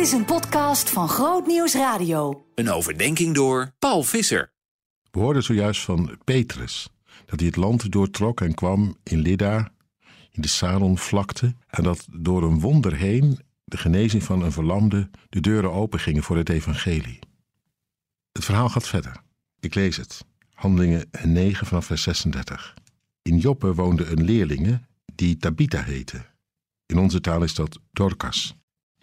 Dit is een podcast van Groot Nieuws Radio. Een overdenking door Paul Visser. We hoorden zojuist van Petrus dat hij het land doortrok en kwam in Lydda, in de Saronvlakte, en dat door een wonder heen de genezing van een verlamde de deuren opengingen voor het evangelie. Het verhaal gaat verder. Ik lees het. Handelingen 9 vanaf vers 36. In Joppe woonde een leerlinge die Tabitha heette. In onze taal is dat Dorcas.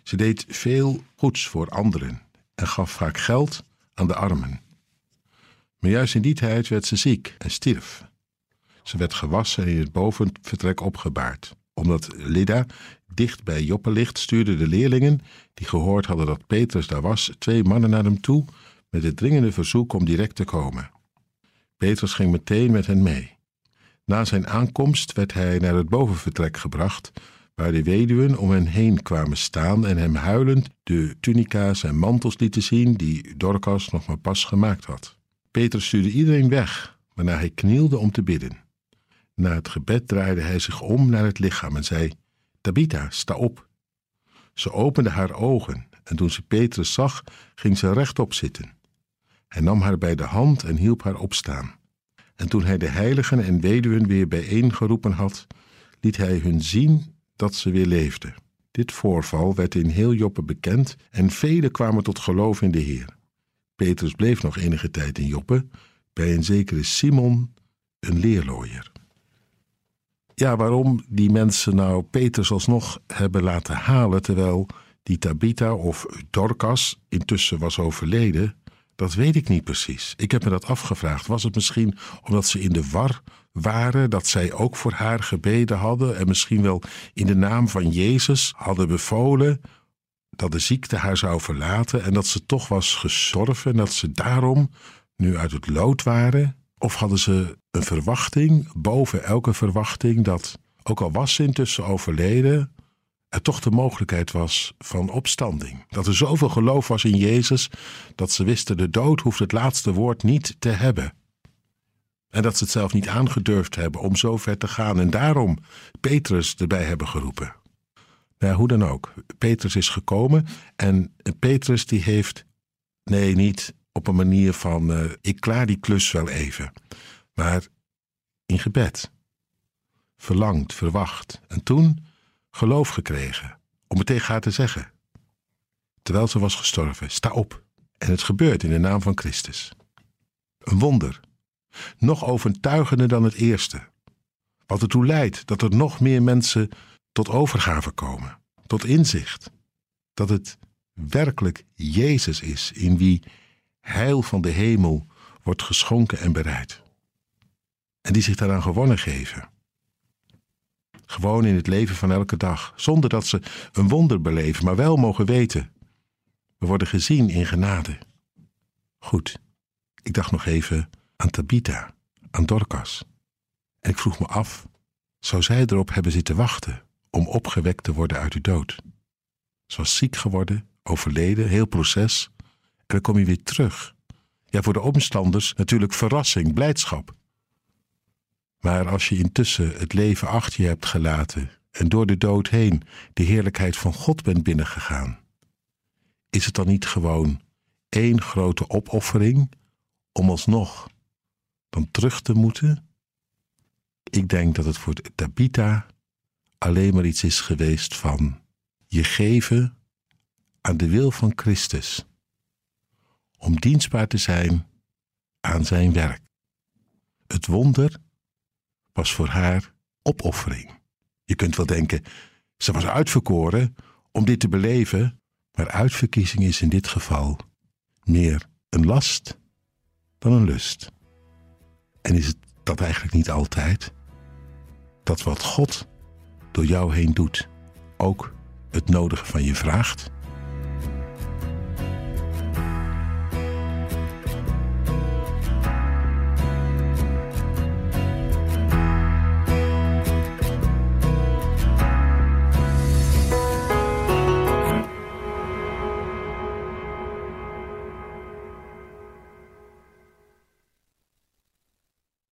Ze deed veel goeds voor anderen en gaf vaak geld aan de armen. Maar juist in die tijd werd ze ziek en stierf. Ze werd gewassen en in het bovenvertrek opgebaard. Omdat Lida dicht bij Joppe ligt, stuurden de leerlingen, die gehoord hadden dat Petrus daar was, twee mannen naar hem toe met het dringende verzoek om direct te komen. Petrus ging meteen met hen mee. Na zijn aankomst werd hij naar het bovenvertrek gebracht, waar de weduwen om hen heen kwamen staan en hem huilend de tunica's en mantels lieten zien die Dorcas nog maar pas gemaakt had. Petrus stuurde iedereen weg, waarna hij knielde om te bidden. Na het gebed draaide hij zich om naar het lichaam en zei: Tabitha, sta op. Ze opende haar ogen en toen ze Petrus zag, ging ze rechtop zitten. Hij nam haar bij de hand en hielp haar opstaan. En toen hij de heiligen en weduwen weer bijeengeroepen had, liet hij hun zien dat ze weer leefde. Dit voorval werd in heel Joppe bekend en velen kwamen tot geloof in de Heer. Petrus bleef nog enige tijd in Joppe bij een zekere Simon, een leerlooier. Ja, waarom die mensen nou Petrus alsnog hebben laten halen terwijl die Tabitha of Dorcas intussen was overleden, dat weet ik niet precies. Ik heb me dat afgevraagd. Was het misschien omdat ze in de war waren, dat zij ook voor haar gebeden hadden en misschien wel in de naam van Jezus hadden bevolen dat de ziekte haar zou verlaten en dat ze toch was gestorven en dat ze daarom nu uit het lood waren? Of hadden ze een verwachting, boven elke verwachting, dat, ook al was ze intussen overleden, er toch de mogelijkheid was van opstanding. Dat er zoveel geloof was in Jezus dat ze wisten de dood hoeft het laatste woord niet te hebben. En dat ze het zelf niet aangedurfd hebben om zo ver te gaan en daarom Petrus erbij hebben geroepen. Nou, hoe dan ook, Petrus is gekomen en Petrus die heeft, nee niet op een manier van uh, ik klaar die klus wel even, maar in gebed. Verlangd, verwacht en toen geloof gekregen om het tegen haar te zeggen. Terwijl ze was gestorven, sta op. En het gebeurt in de naam van Christus. Een wonder. Nog overtuigender dan het eerste. Wat ertoe leidt dat er nog meer mensen tot overgave komen, tot inzicht. Dat het werkelijk Jezus is in wie heil van de hemel wordt geschonken en bereid. En die zich daaraan gewonnen geven. Gewoon in het leven van elke dag, zonder dat ze een wonder beleven, maar wel mogen weten. We worden gezien in genade. Goed, ik dacht nog even aan Tabitha, aan Dorcas. En ik vroeg me af, zou zij erop hebben zitten wachten om opgewekt te worden uit de dood? Ze was ziek geworden, overleden, heel proces, en dan kom je weer terug. Ja, voor de omstanders natuurlijk verrassing, blijdschap. Maar als je intussen het leven achter je hebt gelaten en door de dood heen de heerlijkheid van God bent binnengegaan, is het dan niet gewoon één grote opoffering om alsnog dan terug te moeten? Ik denk dat het voor Tabitha alleen maar iets is geweest van je geven aan de wil van Christus, om dienstbaar te zijn aan zijn werk. Het wonder was voor haar opoffering. Je kunt wel denken, ze was uitverkoren om dit te beleven, maar uitverkiezing is in dit geval meer een last dan een lust. En is het dat eigenlijk niet altijd? Dat wat God door jou heen doet, ook het nodige van je vraagt?